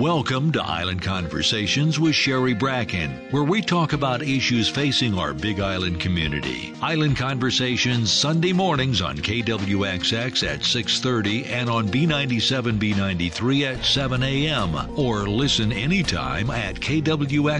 Welcome to Island Conversations with Sherry Bracken, where we talk about issues facing our Big Island community. Island Conversations Sunday mornings on KWXX at 6:30 and on B97 B93 at 7 a.m. or listen anytime at kwxx.com.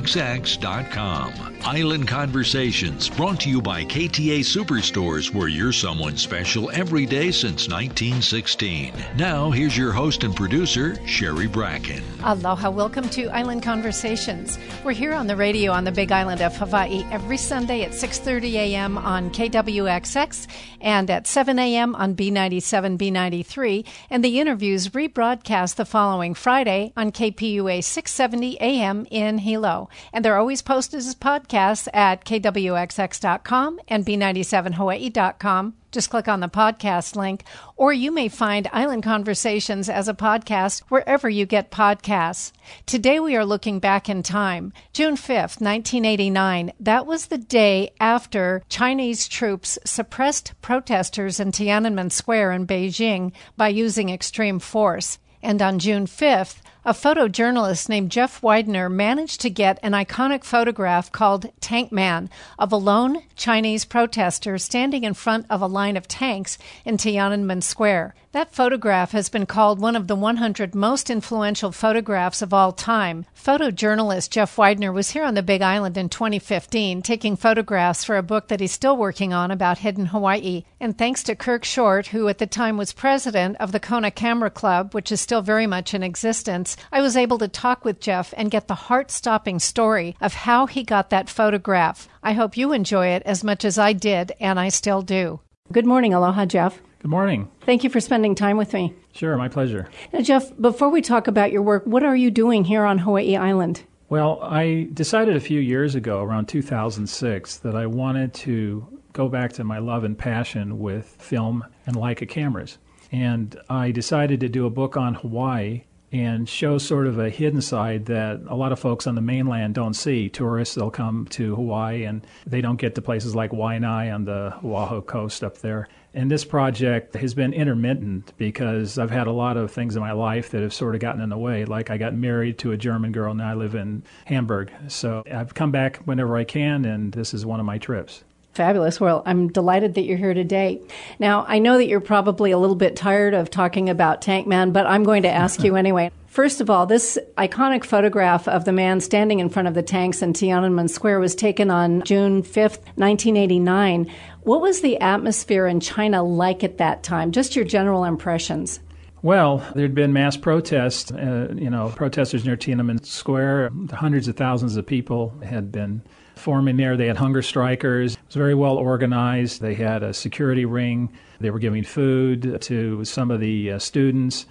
Island Conversations brought to you by KTA Superstores, where you're someone special every day since 1916. Now, here's your host and producer, Sherry Bracken. Aloha, welcome to Island Conversations. We're here on the radio on the Big Island of Hawaii every Sunday at 6:30 a.m. on KWXX and at 7 a.m. on B97 B93, and the interviews rebroadcast the following Friday on KPUA 670 a.m. in Hilo. And they're always posted as podcasts at kwxx.com and b97hawaii.com just click on the podcast link, or you may find Island Conversations as a podcast wherever you get podcasts. Today we are looking back in time. June 5th, 1989. That was the day after Chinese troops suppressed protesters in Tiananmen Square in Beijing by using extreme force. And on June 5th, a photojournalist named Jeff Widener managed to get an iconic photograph called Tank Man of a lone Chinese protester standing in front of a line of tanks in Tiananmen Square. That photograph has been called one of the 100 most influential photographs of all time. Photojournalist Jeff Widener was here on the Big Island in 2015 taking photographs for a book that he's still working on about hidden Hawaii. And thanks to Kirk Short, who at the time was president of the Kona Camera Club, which is still very much in existence, I was able to talk with Jeff and get the heart stopping story of how he got that photograph. I hope you enjoy it as much as I did, and I still do. Good morning. Aloha, Jeff. Good morning. Thank you for spending time with me. Sure, my pleasure. Now, Jeff, before we talk about your work, what are you doing here on Hawaii Island? Well, I decided a few years ago, around 2006, that I wanted to go back to my love and passion with film and Leica cameras. And I decided to do a book on Hawaii and show sort of a hidden side that a lot of folks on the mainland don't see. Tourists, they'll come to Hawaii and they don't get to places like Waianae on the Oahu coast up there. And this project has been intermittent because I've had a lot of things in my life that have sort of gotten in the way. Like I got married to a German girl, now I live in Hamburg. So I've come back whenever I can, and this is one of my trips. Fabulous. Well, I'm delighted that you're here today. Now, I know that you're probably a little bit tired of talking about Tank Man, but I'm going to ask you anyway. First of all, this iconic photograph of the man standing in front of the tanks in Tiananmen Square was taken on June 5th, 1989. What was the atmosphere in China like at that time? Just your general impressions. Well, there'd been mass protests, uh, you know, protesters near Tiananmen Square. Hundreds of thousands of people had been forming there. They had hunger strikers. It was very well organized. They had a security ring. They were giving food to some of the uh, students.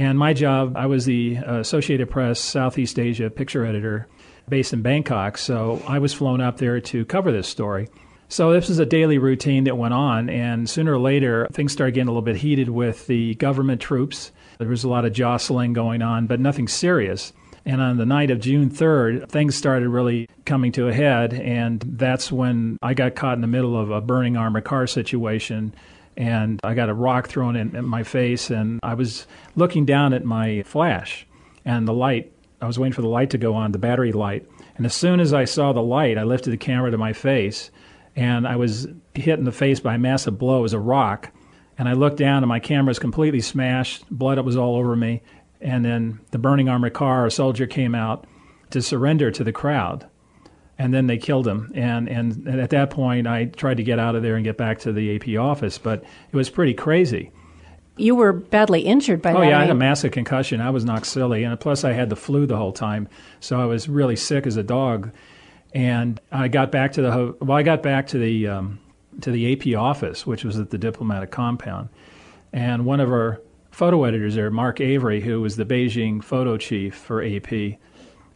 And my job, I was the uh, Associated Press Southeast Asia picture editor based in Bangkok. So I was flown up there to cover this story. So this was a daily routine that went on, and sooner or later, things started getting a little bit heated with the government troops. There was a lot of jostling going on, but nothing serious. And on the night of June 3rd, things started really coming to a head, and that's when I got caught in the middle of a burning armored car situation. And I got a rock thrown in, in my face, and I was looking down at my flash, and the light, I was waiting for the light to go on, the battery light. And as soon as I saw the light, I lifted the camera to my face, and I was hit in the face by a massive blow. Was a rock. And I looked down, and my camera was completely smashed. Blood was all over me. And then the burning armored car, a soldier came out to surrender to the crowd. And then they killed him. And, and, and at that point, I tried to get out of there and get back to the AP office, but it was pretty crazy. You were badly injured by oh, that. Oh yeah, I had a massive concussion. I was knocked silly. And plus, I had the flu the whole time. So I was really sick as a dog. And I got back to the well. I got back to the um, to the AP office, which was at the diplomatic compound, and one of our photo editors there, Mark Avery, who was the Beijing photo chief for AP, he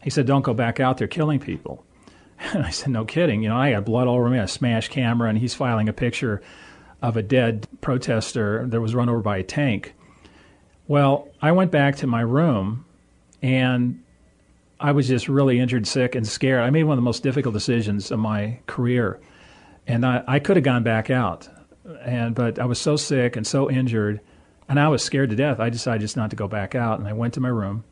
said, "Don't go back out there killing people." And I said, "No kidding. You know, I got blood all over me, a smashed camera, and he's filing a picture of a dead protester that was run over by a tank." Well, I went back to my room, and I was just really injured, sick, and scared. I made one of the most difficult decisions of my career, and I, I could have gone back out, and but I was so sick and so injured, and I was scared to death. I decided just not to go back out, and I went to my room,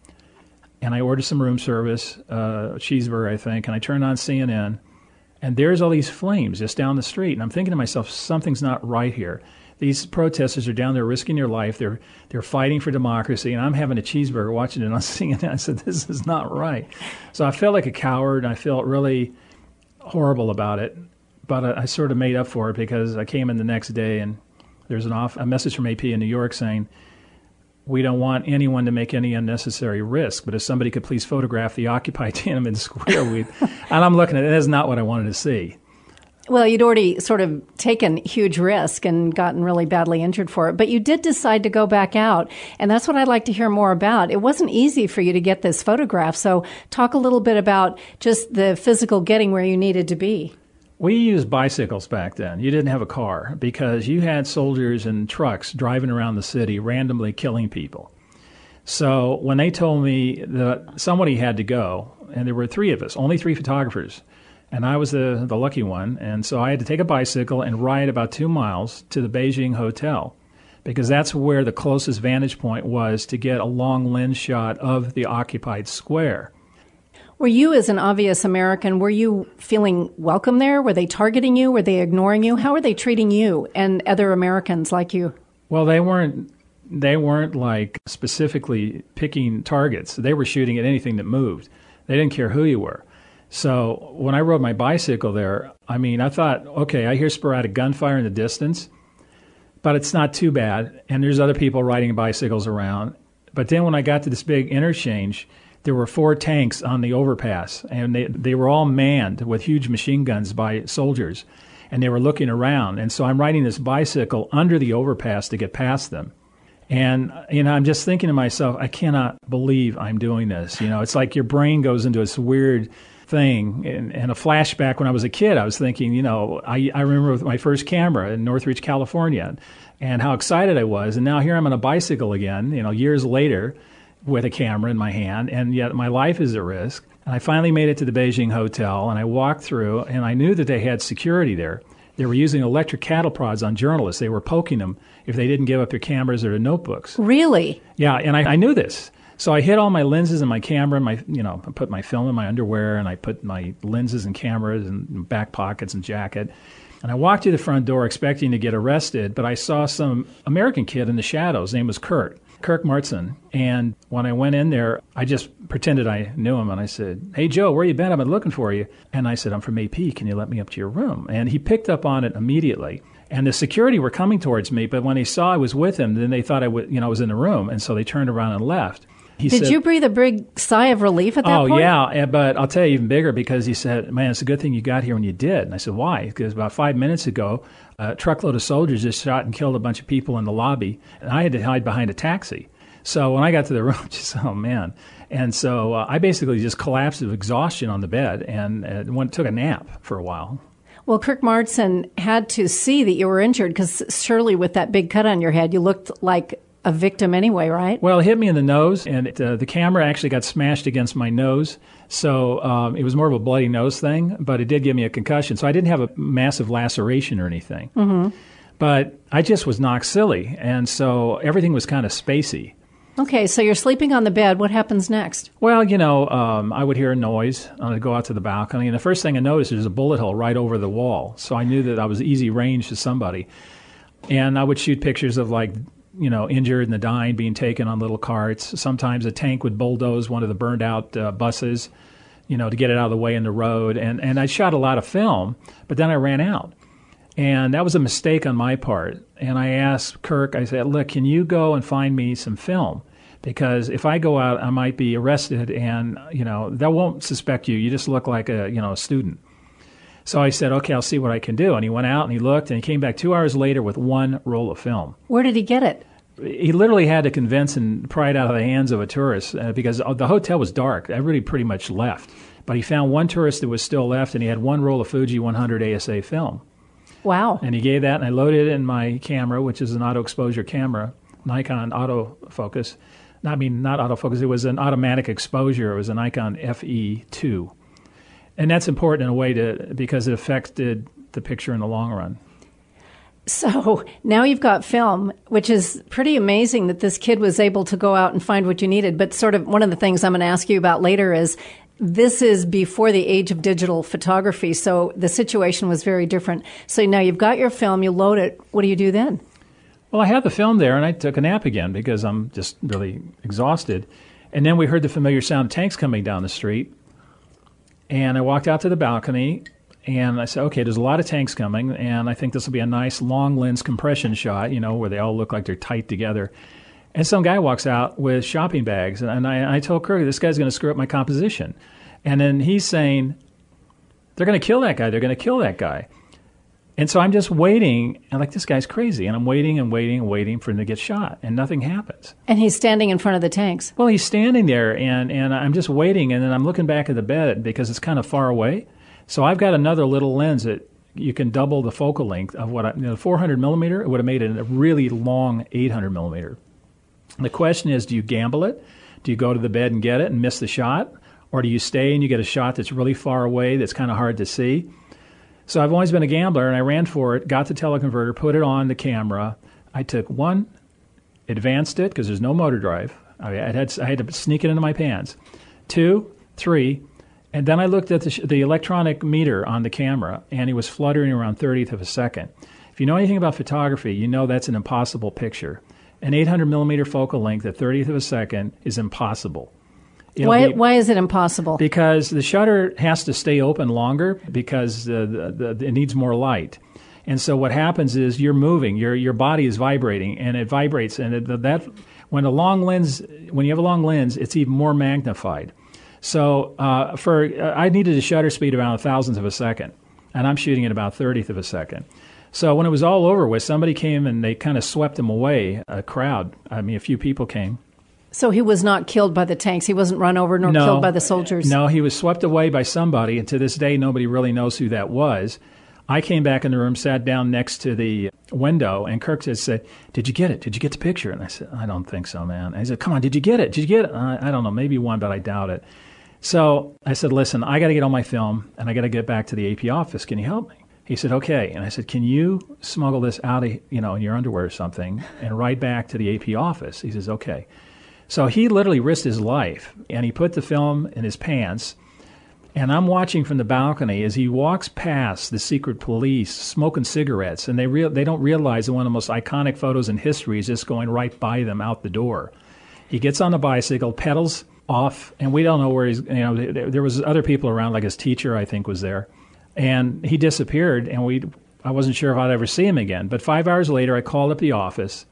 and I ordered some room service, uh, cheeseburger, I think, and I turned on CNN, and there's all these flames just down the street, and I'm thinking to myself, something's not right here. These protesters are down there risking their life. They're they're fighting for democracy, and I'm having a cheeseburger watching it on CNN. I said, "This is not right." So I felt like a coward, and I felt really horrible about it. But I, I sort of made up for it because I came in the next day, and there's an off a message from AP in New York saying we don't want anyone to make any unnecessary risk. But if somebody could please photograph the Occupy Tiananmen Square, we and I'm looking at it, that is not what I wanted to see. Well, you'd already sort of taken huge risk and gotten really badly injured for it, but you did decide to go back out, and that's what I'd like to hear more about. It wasn't easy for you to get this photograph, so talk a little bit about just the physical getting where you needed to be. We used bicycles back then. You didn't have a car because you had soldiers and trucks driving around the city randomly killing people. So when they told me that somebody had to go, and there were three of us, only three photographers, and I was the, the lucky one, and so I had to take a bicycle and ride about two miles to the Beijing Hotel because that's where the closest vantage point was to get a long lens shot of the occupied square. Were you, as an obvious American, were you feeling welcome there? Were they targeting you? Were they ignoring you? How were they treating you and other Americans like you? Well, they weren't. They weren't like specifically picking targets. They were shooting at anything that moved. They didn't care who you were. So when I rode my bicycle there, I mean, I thought, okay, I hear sporadic gunfire in the distance, but it's not too bad. And there's other people riding bicycles around. But then when I got to this big interchange, there were four tanks on the overpass, and they, they were all manned with huge machine guns by soldiers, and they were looking around. And so I'm riding this bicycle under the overpass to get past them. And you know, I'm just thinking to myself, I cannot believe I'm doing this. You know, it's like your brain goes into this weird thing. And, and a flashback when I was a kid, I was thinking, you know, I, I remember with my first camera in Northridge, California, and how excited I was. And now here I'm on a bicycle again, you know, years later with a camera in my hand, and yet my life is at risk. And I finally made it to the Beijing hotel, and I walked through, and I knew that they had security there. They were using electric cattle prods on journalists. They were poking them if they didn't give up their cameras or their notebooks. Really? Yeah, and I, I knew this. So I hid all my lenses and my camera, and my you know, I put my film in my underwear, and I put my lenses and cameras in back pockets and jacket. And I walked to the front door expecting to get arrested, but I saw some American kid in the shadows. His name was Kurt. Kirk Martsen. And when I went in there, I just pretended I knew him and I said, Hey, Joe, where you been? I've been looking for you. And I said, I'm from AP. Can you let me up to your room? And he picked up on it immediately. And the security were coming towards me, but when they saw I was with him, then they thought I w- you know, I was in the room. And so they turned around and left. He Did said, you breathe a big sigh of relief at that oh, point? yeah, but I'll tell you even bigger because he said, "Man, it's a good thing you got here when you did." And I said, "Why?" Because about five minutes ago, a truckload of soldiers just shot and killed a bunch of people in the lobby, and I had to hide behind a taxi. So when I got to the room, just oh man. And so uh, I basically just collapsed of exhaustion on the bed and uh, went took a nap for a while. Well, Kirk Martsen had to see that you were injured because surely with that big cut on your head, you looked like a victim anyway, right? Well, it hit me in the nose, and it, uh, the camera actually got smashed against my nose. So um, it was more of a bloody nose thing, but it did give me a concussion. So I didn't have a massive laceration or anything. Mm-hmm. But I just was knocked silly, and so everything was kind of spacey. Okay, so you're sleeping on the bed. What happens next? Well, you know, um, I would hear a noise. I would go out to the balcony, and the first thing I noticed is a bullet hole right over the wall. So I knew that I was easy range to somebody. And I would shoot pictures of like, you know, injured and the dying being taken on little carts. Sometimes a tank would bulldoze one of the burned out uh, buses, you know, to get it out of the way in the road. And and I shot a lot of film, but then I ran out. And that was a mistake on my part. And I asked Kirk, I said, look, can you go and find me some film? Because if I go out, I might be arrested and, you know, they won't suspect you. You just look like a, you know, a student. So I said, okay, I'll see what I can do. And he went out and he looked and he came back two hours later with one roll of film. Where did he get it? He literally had to convince and pry it out of the hands of a tourist uh, because the hotel was dark. Everybody pretty much left. But he found one tourist that was still left and he had one roll of Fuji 100 ASA film. Wow. And he gave that, and I loaded it in my camera, which is an auto exposure camera, Nikon autofocus. I mean, not autofocus, it was an automatic exposure. It was a Nikon FE2. And that's important in a way to because it affected the picture in the long run. So now you've got film, which is pretty amazing that this kid was able to go out and find what you needed. But sort of one of the things I'm going to ask you about later is this is before the age of digital photography. So the situation was very different. So now you've got your film, you load it. What do you do then? Well, I had the film there and I took a nap again because I'm just really exhausted. And then we heard the familiar sound of tanks coming down the street. And I walked out to the balcony and I said, okay, there's a lot of tanks coming, and I think this will be a nice long lens compression shot, you know, where they all look like they're tight together. And some guy walks out with shopping bags, and, I, I told Kirk, this guy's going to screw up my composition. And then he's saying, they're going to kill that guy, they're going to kill that guy. And so I'm just waiting, and like, this guy's crazy. And I'm waiting and waiting and waiting for him to get shot, and nothing happens. And he's standing in front of the tanks. Well, he's standing there, and, and I'm just waiting, and then I'm looking back at the bed because it's kind of far away. So I've got another little lens that you can double the focal length of what I, you know, 400 millimeter. It would have made it a really long 800 millimeter. The question is, do you gamble it? Do you go to the bed and get it and miss the shot, or do you stay and you get a shot that's really far away that's kind of hard to see? So I've always been a gambler, and I ran for it, got the teleconverter, put it on the camera. I took one, advanced it because there's no motor drive. I had, I had to sneak it into my pants. Two, three, and then I looked at the, sh- the electronic meter on the camera, and it was fluttering around 30th of a second. If you know anything about photography, you know that's an impossible picture. An 800 millimeter focal length at 30th of a second is impossible. Why, be, why is it impossible? Because the shutter has to stay open longer because uh, the, the, it needs more light. And so what happens is you're moving, your, your body is vibrating, and it vibrates. And it, that, when a long lens, when you have a long lens, it's even more magnified. So uh, for uh, I needed a shutter speed around a thousandth of a second, and I'm shooting at about thirtieth of a second. So when it was all over with, somebody came and they kind of swept them away. A crowd, I mean, a few people came. So he was not killed by the tanks. He wasn't run over nor no, killed by the soldiers. No, he was swept away by somebody, and to this day, nobody really knows who that was. I came back in the room, sat down next to the window, and Kirk said, "Did you get it? Did you get the picture?" And I said, "I don't think so, man." And he said, "Come on, did you get it? Did you get it?" I, I don't know, maybe one, but I doubt it. So I said, listen, I got to get on my film and I got to get back to the AP office. Can you help me? He said, okay. And I said, can you smuggle this out of, you know, in your underwear or something and ride back to the AP office? He says, okay. So he literally risked his life and he put the film in his pants. And I'm watching from the balcony as he walks past the secret police smoking cigarettes. And they, they don't realize that one of the most iconic photos in history is just going right by them out the door. He gets on the bicycle, pedals off, and we don't know where he's. You know, there was other people around, like his teacher, I think, was there, and he disappeared, and we. I wasn't sure if I'd ever see him again. But five hours later, I called up the office.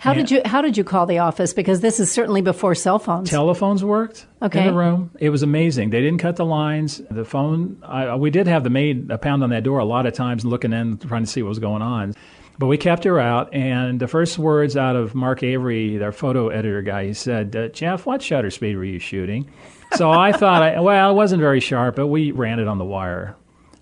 How did you How did you call the office? Because this is certainly before cell phones. Telephones worked okay. in the room. It was amazing. They didn't cut the lines. The phone. I, we did have the maid pound on that door a lot of times, looking in, trying to see what was going on. But we kept her out, and the first words out of Mark Avery, their photo editor guy, he said, uh, Jeff, what shutter speed were you shooting? So I thought, I, well, it wasn't very sharp, but we ran it on the wire.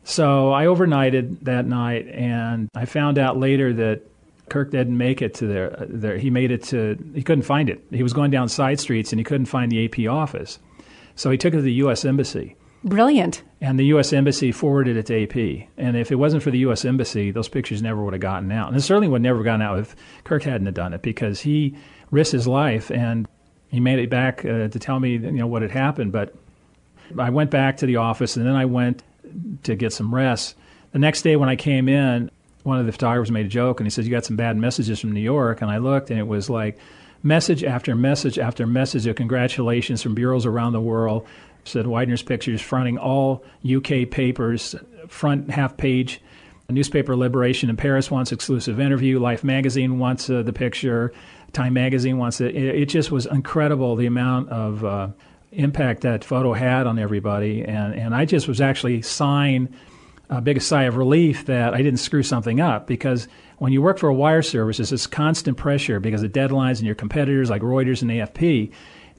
So I overnighted that night, and I found out later that Kirk didn't make it to there. there. He made it to, he couldn't find it. He was going down side streets, and he couldn't find the AP office. So he took it to the U.S. Embassy. Brilliant. And the U.S. Embassy forwarded it to AP. And if it wasn't for the U.S. Embassy, those pictures never would have gotten out. And it certainly would never have gotten out if Kirk hadn't have done it because he risked his life and he made it back uh, to tell me you know what had happened. But I went back to the office and then I went to get some rest. The next day when I came in, one of the photographers made a joke and he says, "You got some bad messages from New York." And I looked and it was like message after message after message of congratulations from bureaus around the world said Widener's Pictures fronting all UK papers, front half page. Newspaper Liberation in Paris wants exclusive interview. Life magazine wants uh, the picture. Time magazine wants it. it. it. just was incredible the amount of uh, impact that photo had on everybody. And, and I just was actually sighing a big sigh of relief that I didn't screw something up because when you work for a wire service, there's this constant pressure because of deadlines and your competitors like Reuters and AFP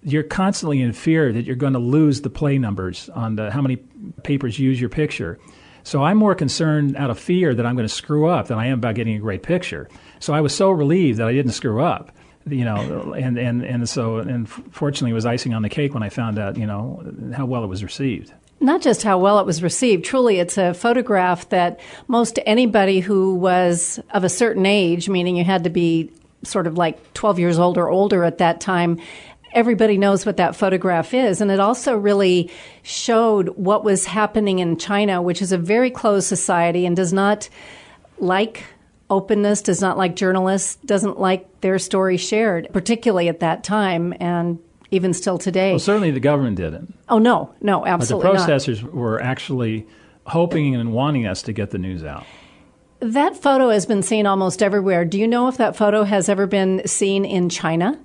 you're constantly in fear that you're going to lose the play numbers on the how many papers use your picture. So I'm more concerned out of fear that I'm going to screw up than I am about getting a great picture. So I was so relieved that I didn't screw up, you know, and and and so and fortunately it was icing on the cake when I found out, you know, how well it was received. Not just how well it was received, truly it's a photograph that most anybody who was of a certain age, meaning you had to be sort of like 12 years old or older at that time, everybody knows what that photograph is. And it also really showed what was happening in China, which is a very closed society and does not like openness, does not like journalists, doesn't like their story shared, particularly at that time. And even still today. Well, certainly the government didn't. Oh no, no, absolutely. But the protesters not. were actually hoping and wanting us to get the news out. That photo has been seen almost everywhere. Do you know if that photo has ever been seen in China?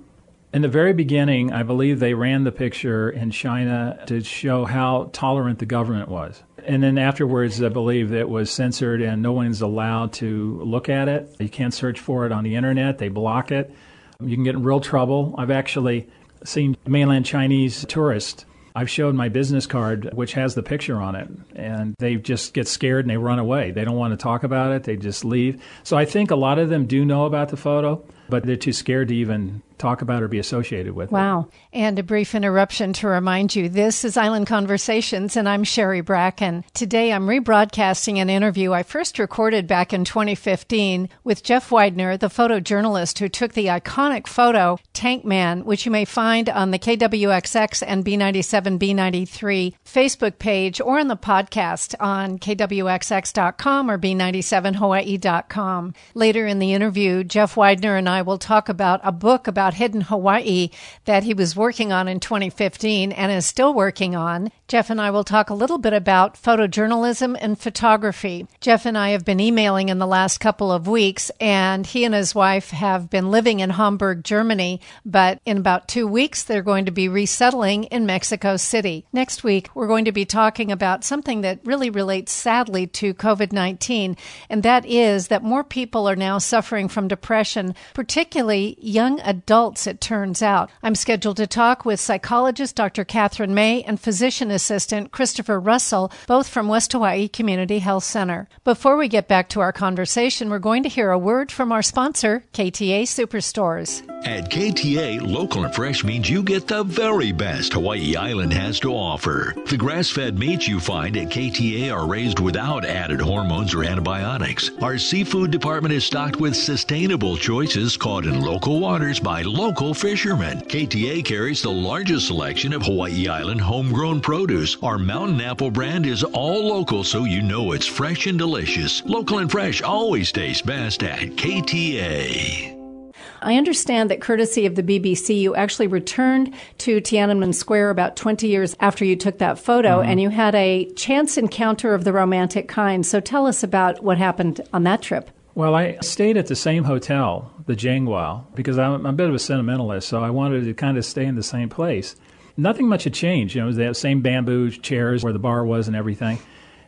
In the very beginning, I believe they ran the picture in China to show how tolerant the government was. And then afterwards, I believe it was censored and no one's allowed to look at it. You can't search for it on the internet, they block it. You can get in real trouble. I've actually seen mainland Chinese tourists. I've showed my business card, which has the picture on it, and they just get scared and they run away. They don't want to talk about it, they just leave. So I think a lot of them do know about the photo, but they're too scared to even talk about or be associated with. Wow. It. And a brief interruption to remind you this is Island Conversations, and I'm Sherry Bracken. Today I'm rebroadcasting an interview I first recorded back in 2015 with Jeff Widener, the photojournalist who took the iconic photo Tank Man, which you may find on the KWXX and B97 B93 Facebook page or on the podcast on KWXX.com or B97Hawaii.com. Later in the interview, Jeff Widener and I will talk about a book about about Hidden Hawaii that he was working on in 2015 and is still working on. Jeff and I will talk a little bit about photojournalism and photography. Jeff and I have been emailing in the last couple of weeks, and he and his wife have been living in Hamburg, Germany, but in about two weeks, they're going to be resettling in Mexico City. Next week, we're going to be talking about something that really relates sadly to COVID 19, and that is that more people are now suffering from depression, particularly young adults, it turns out. I'm scheduled to talk with psychologist Dr. Catherine May and physician assistant Christopher Russell, both from West Hawaii Community Health Center. Before we get back to our conversation, we're going to hear a word from our sponsor, KTA Superstores. At KTA, local and fresh means you get the very best Hawaii Island has to offer. The grass fed meats you find at KTA are raised without added hormones or antibiotics. Our seafood department is stocked with sustainable choices caught in local waters by local fishermen. KTA carries the largest selection of Hawaii Island homegrown produce produce. Our Mountain Apple brand is all local so you know it's fresh and delicious. Local and fresh always tastes best at KTA. I understand that courtesy of the BBC, you actually returned to Tiananmen Square about 20 years after you took that photo mm-hmm. and you had a chance encounter of the romantic kind. So tell us about what happened on that trip. Well, I stayed at the same hotel, the Jianguo, because I'm a bit of a sentimentalist, so I wanted to kind of stay in the same place nothing much had changed. You know, it was the same bamboo chairs where the bar was and everything.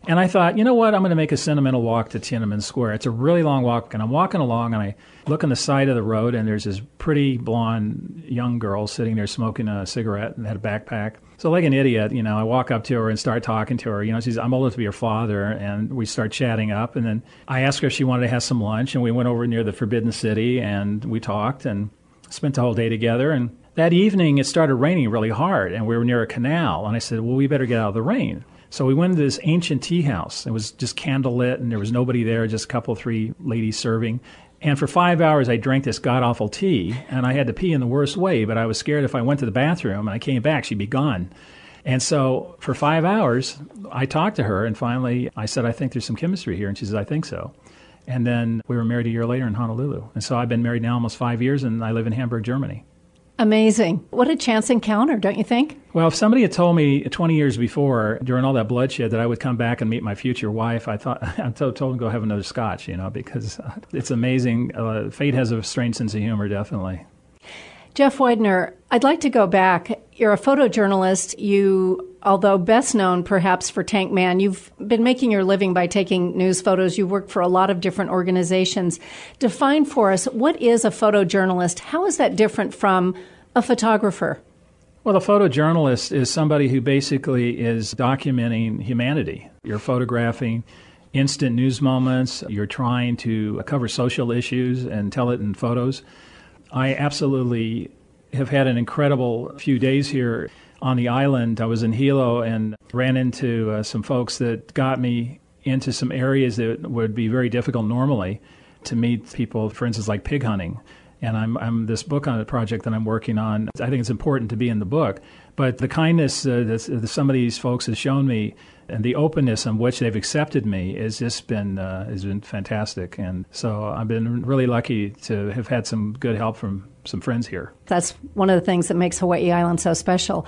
And I thought, you know what? I'm going to make a sentimental walk to Tiananmen Square. It's a really long walk, and I'm walking along, and I look on the side of the road, and there's this pretty blonde young girl sitting there smoking a cigarette and had a backpack. So, like an idiot, you know, I walk up to her and start talking to her. You know, she's, I'm old enough to be her father, and we start chatting up. And then I asked her if she wanted to have some lunch, and we went over near the Forbidden City, and we talked and spent the whole day together. And that evening, it started raining really hard, and we were near a canal. And I said, Well, we better get out of the rain. So we went into this ancient tea house. It was just candlelit, and there was nobody there, just a couple, three ladies serving. And for five hours, I drank this god awful tea, and I had to pee in the worst way, but I was scared if I went to the bathroom and I came back, she'd be gone. And so for five hours, I talked to her, and finally I said, I think there's some chemistry here. And she said, I think so. And then we were married a year later in Honolulu. And so I've been married now almost five years, and I live in Hamburg, Germany. Amazing. What a chance encounter, don't you think? Well, if somebody had told me 20 years before, during all that bloodshed, that I would come back and meet my future wife, I thought, I told them to go have another scotch, you know, because it's amazing. Uh, fate has a strange sense of humor, definitely. Jeff Widener, I'd like to go back. You're a photojournalist. You, although best known perhaps for Tank Man, you've been making your living by taking news photos. You've worked for a lot of different organizations. Define for us what is a photojournalist? How is that different from a photographer? Well, a photojournalist is somebody who basically is documenting humanity. You're photographing instant news moments, you're trying to cover social issues and tell it in photos. I absolutely have had an incredible few days here on the island. I was in Hilo and ran into uh, some folks that got me into some areas that would be very difficult normally to meet people, for instance, like pig hunting. And I'm, I'm this book on a project that I'm working on. I think it's important to be in the book. But the kindness uh, that some of these folks have shown me and the openness in which they've accepted me has just been uh, has been fantastic. And so I've been really lucky to have had some good help from some friends here. That's one of the things that makes Hawaii Island so special.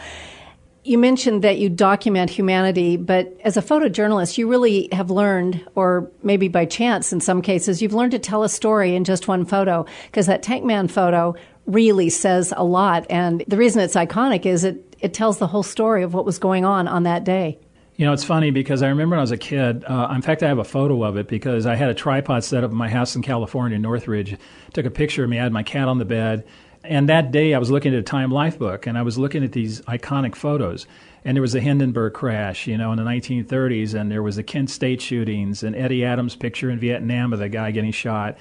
You mentioned that you document humanity, but as a photojournalist, you really have learned, or maybe by chance in some cases, you've learned to tell a story in just one photo because that Tank Man photo really says a lot. And the reason it's iconic is it, it tells the whole story of what was going on on that day. You know, it's funny because I remember when I was a kid. Uh, in fact, I have a photo of it because I had a tripod set up in my house in California, Northridge. Took a picture of me. I had my cat on the bed, and that day I was looking at a Time Life book and I was looking at these iconic photos. And there was the Hindenburg crash, you know, in the 1930s, and there was the Kent State shootings, and Eddie Adams' picture in Vietnam of the guy getting shot,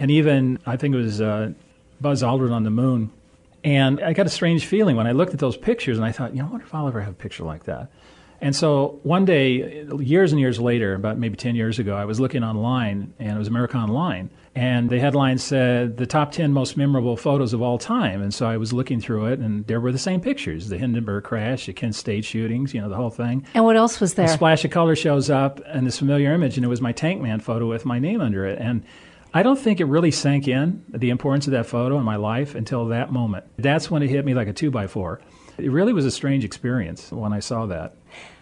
and even I think it was uh, Buzz Aldrin on the moon. And I got a strange feeling when I looked at those pictures, and I thought, you know, I wonder if I'll ever have a picture like that. And so one day, years and years later, about maybe 10 years ago, I was looking online, and it was America Online. And the headline said, the top 10 most memorable photos of all time. And so I was looking through it, and there were the same pictures the Hindenburg crash, the Kent State shootings, you know, the whole thing. And what else was there? A splash of color shows up, and this familiar image, and it was my Tank Man photo with my name under it. And I don't think it really sank in, the importance of that photo in my life, until that moment. That's when it hit me like a two by four. It really was a strange experience when I saw that.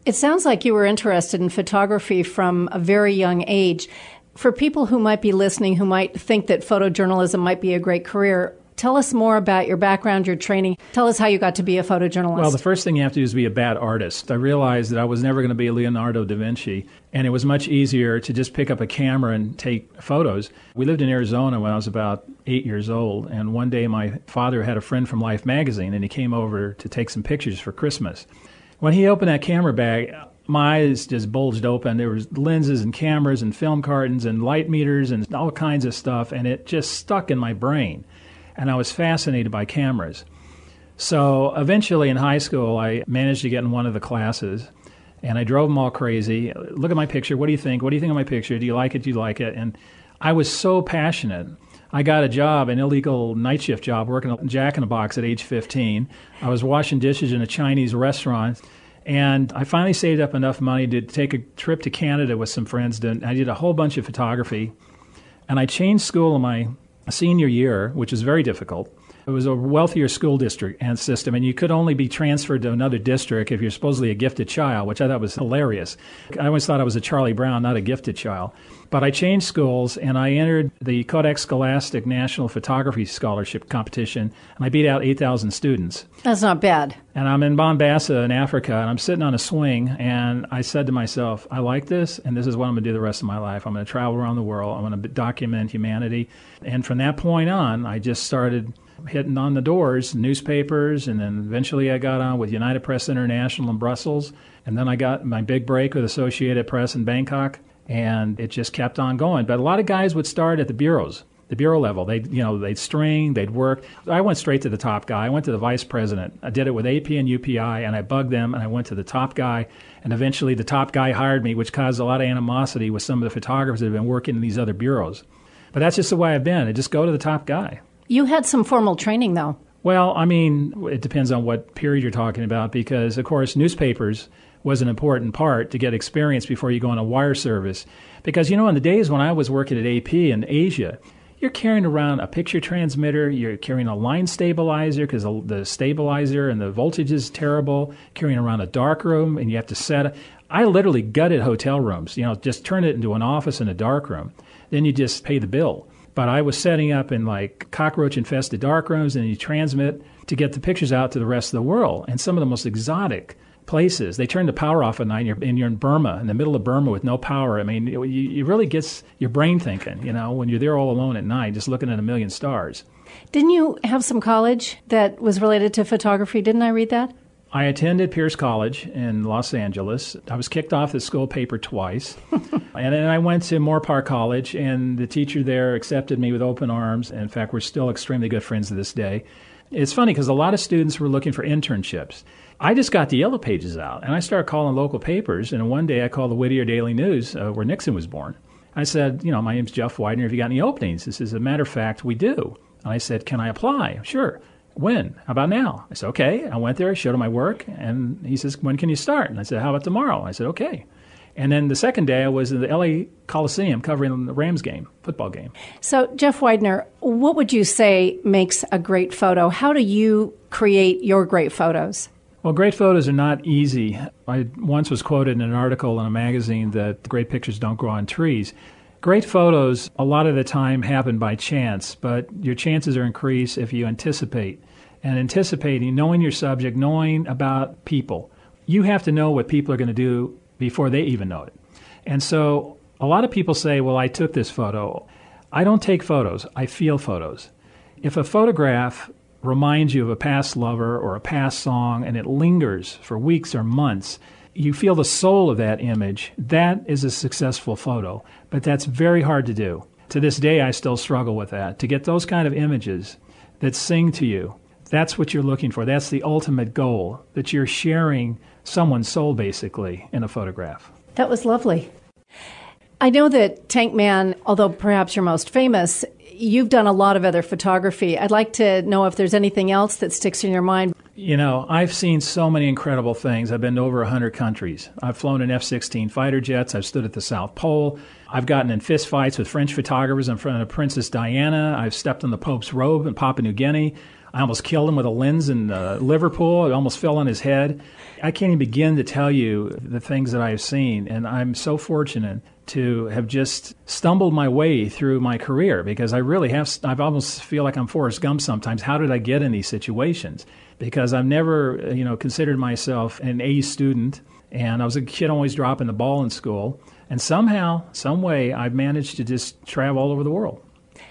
It sounds like you were interested in photography from a very young age. For people who might be listening who might think that photojournalism might be a great career, Tell us more about your background, your training. Tell us how you got to be a photojournalist. Well, the first thing you have to do is be a bad artist. I realized that I was never going to be Leonardo da Vinci, and it was much easier to just pick up a camera and take photos. We lived in Arizona when I was about eight years old, and one day my father had a friend from Life magazine, and he came over to take some pictures for Christmas. When he opened that camera bag, my eyes just bulged open. There was lenses and cameras and film cartons and light meters and all kinds of stuff, and it just stuck in my brain and I was fascinated by cameras. So eventually in high school, I managed to get in one of the classes, and I drove them all crazy. Look at my picture. What do you think? What do you think of my picture? Do you like it? Do you like it? And I was so passionate. I got a job, an illegal night shift job, working at Jack in the Box at age 15. I was washing dishes in a Chinese restaurant. And I finally saved up enough money to take a trip to Canada with some friends. I did a whole bunch of photography. And I changed school in my senior year, which is very difficult. It was a wealthier school district and system, and you could only be transferred to another district if you're supposedly a gifted child, which I thought was hilarious. I always thought I was a Charlie Brown, not a gifted child. But I changed schools and I entered the Kodak Scholastic National Photography Scholarship Competition, and I beat out 8,000 students. That's not bad. And I'm in Mombasa in Africa, and I'm sitting on a swing, and I said to myself, I like this, and this is what I'm going to do the rest of my life. I'm going to travel around the world, I'm going to document humanity. And from that point on, I just started hitting on the doors, newspapers, and then eventually I got on with United Press International in Brussels. And then I got my big break with Associated Press in Bangkok and it just kept on going. But a lot of guys would start at the bureaus, the bureau level. They'd, you know, they'd string, they'd work. I went straight to the top guy. I went to the vice president. I did it with AP and UPI, and I bugged them, and I went to the top guy. And eventually, the top guy hired me, which caused a lot of animosity with some of the photographers that had been working in these other bureaus. But that's just the way I've been. I just go to the top guy. You had some formal training, though. Well, I mean, it depends on what period you're talking about, because of course, newspapers was an important part to get experience before you go on a wire service. Because, you know, in the days when I was working at AP in Asia, you're carrying around a picture transmitter, you're carrying a line stabilizer because the, stabilizer and the voltage is terrible, carrying around a dark room, and you have to set. I literally gutted hotel rooms, you know, just turn it into an office in a dark room. Then you just pay the bill. But I was setting up in like cockroach infested dark rooms, and you transmit to get the pictures out to the rest of the world. And some of the most exotic places. They turn the power off at night, and you're, and you're in Burma, in the middle of Burma with no power. I mean, it, it really gets your brain thinking, you know, when you're there all alone at night, just looking at a million stars. Didn't you have some college that was related to photography? Didn't I read that? I attended Pierce College in Los Angeles. I was kicked off the school paper twice. and then I went to Moorpark College, and the teacher there accepted me with open arms. In fact, we're still extremely good friends to this day It's funny because a lot of students were looking for internships. I just got the yellow pages out and I started calling local papers. And one day I called the Whittier Daily News, uh, where Nixon was born. I said, You know, my name's Jeff Widener. Have you got any openings? This is a matter of fact, we do. And I said, Can I apply? Sure. When? How about now? I said, Okay. I went there, I showed him my work, and he says, When can you start? And I said, How about tomorrow? I said, Okay. And then the second day, I was in the LA Coliseum covering the Rams game, football game. So, Jeff Widener, what would you say makes a great photo? How do you create your great photos? Well, great photos are not easy. I once was quoted in an article in a magazine that great pictures don't grow on trees. Great photos, a lot of the time, happen by chance, but your chances are increased if you anticipate. And anticipating, knowing your subject, knowing about people. You have to know what people are going to do before they even know it. And so a lot of people say, well, I took this photo. I don't take photos, I feel photos. If a photograph reminds you of a past lover or a past song and it lingers for weeks or months, you feel the soul of that image, that is a successful photo. But that's very hard to do. To this day, I still struggle with that. To get those kind of images that sing to you, that's what you're looking for. That's the ultimate goal, that you're sharing someone's soul basically in a photograph. That was lovely. I know that Tank Man, although perhaps you're most famous, you've done a lot of other photography. I'd like to know if there's anything else that sticks in your mind. You know, I've seen so many incredible things. I've been to over 100 countries. I've flown in F 16 fighter jets. I've stood at the South Pole. I've gotten in fist fights with French photographers in front of Princess Diana. I've stepped on the Pope's robe in Papua New Guinea. I almost killed him with a lens in uh, Liverpool. It almost fell on his head. I can't even begin to tell you the things that I've seen, and I'm so fortunate to have just stumbled my way through my career because I really have. I almost feel like I'm Forrest Gump sometimes. How did I get in these situations? Because I've never, you know, considered myself an A student, and I was a kid always dropping the ball in school. And somehow, some way, I've managed to just travel all over the world.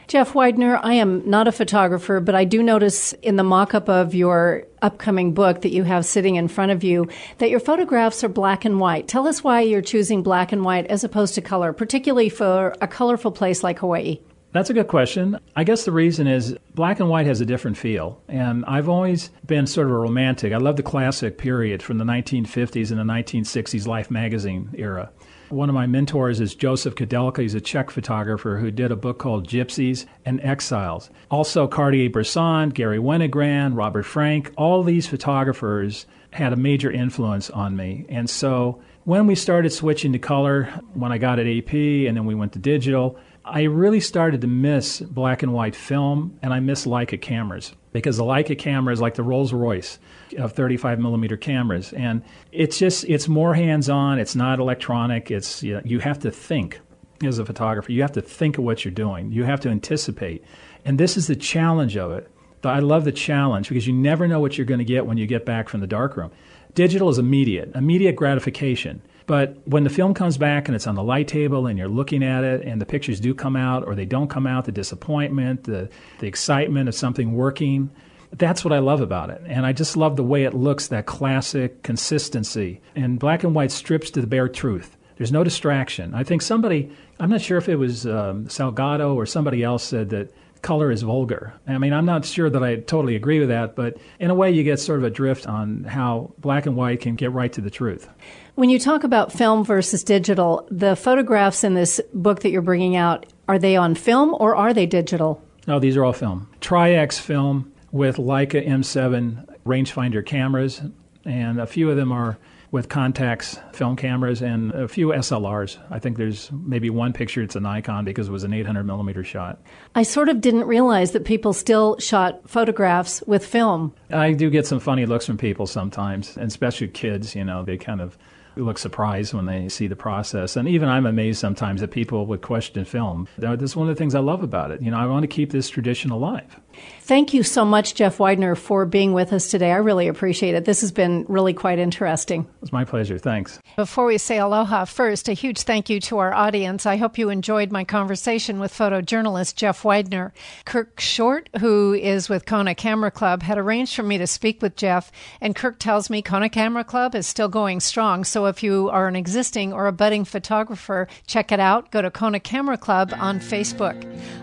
Jeff Widener, I am not a photographer, but I do notice in the mock up of your upcoming book that you have sitting in front of you that your photographs are black and white. Tell us why you're choosing black and white as opposed to color, particularly for a colorful place like Hawaii. That's a good question. I guess the reason is black and white has a different feel. And I've always been sort of a romantic. I love the classic period from the 1950s and the 1960s Life magazine era. One of my mentors is Josef Koudelka. He's a Czech photographer who did a book called Gypsies and Exiles. Also, Cartier-Bresson, Garry Winogrand, Robert Frank, all these photographers had a major influence on me. And so when we started switching to color, when I got at AP and then we went to digital, I really started to miss black and white film and I miss Leica cameras because the Leica camera is like the Rolls Royce of 35 millimeter cameras, and it's just it's more hands on. It's not electronic. It's you, know, you have to think as a photographer. You have to think of what you're doing. You have to anticipate, and this is the challenge of it. I love the challenge because you never know what you're going to get when you get back from the darkroom. Digital is immediate, immediate gratification. But when the film comes back and it's on the light table and you're looking at it and the pictures do come out or they don't come out, the disappointment, the, the excitement of something working, that's what I love about it. And I just love the way it looks, that classic consistency. And black and white strips to the bare truth. There's no distraction. I think somebody, I'm not sure if it was um, Salgado or somebody else said that color is vulgar. I mean, I'm not sure that I totally agree with that, but in a way, you get sort of a drift on how black and white can get right to the truth. When you talk about film versus digital, the photographs in this book that you're bringing out, are they on film or are they digital? No, these are all film. Tri-X film with Leica M7 rangefinder cameras, and a few of them are with Contax film cameras and a few SLRs. I think there's maybe one picture it's a Nikon because it was an 800 millimeter shot. I sort of didn't realize that people still shot photographs with film. I do get some funny looks from people sometimes, and especially kids. You know, they kind of look surprised when they see the process. And even I'm amazed sometimes that people would question film. That's one of the things I love about it. You know, I want to keep this tradition alive. Thank you so much, Jeff Widener, for being with us today. I really appreciate it. This has been really quite interesting. It's my pleasure. Thanks. Before we say aloha, first, a huge thank you to our audience. I hope you enjoyed my conversation with photojournalist Jeff Widener. Kirk Short, who is with Kona Camera Club, had arranged for me to speak with Jeff, and Kirk tells me Kona Camera Club is still going strong. So If you are an existing or a budding photographer, check it out. Go to Kona Camera Club on Facebook.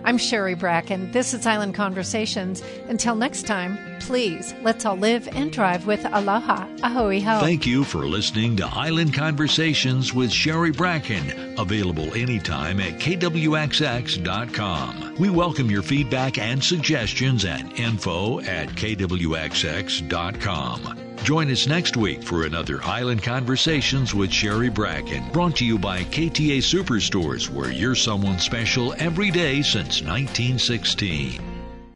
I'm Sherry Bracken. This is Island Conversations. Until next time, please let's all live and drive with aloha. A hui hou. Thank you for listening to Island Conversations with Sherry Bracken, available anytime at kwxx.com. We welcome your feedback and suggestions at info at kwxx.com. Join us next week for another Island Conversations with Sherry Bracken, brought to you by KTA Superstores, where you're someone special every day since 1916.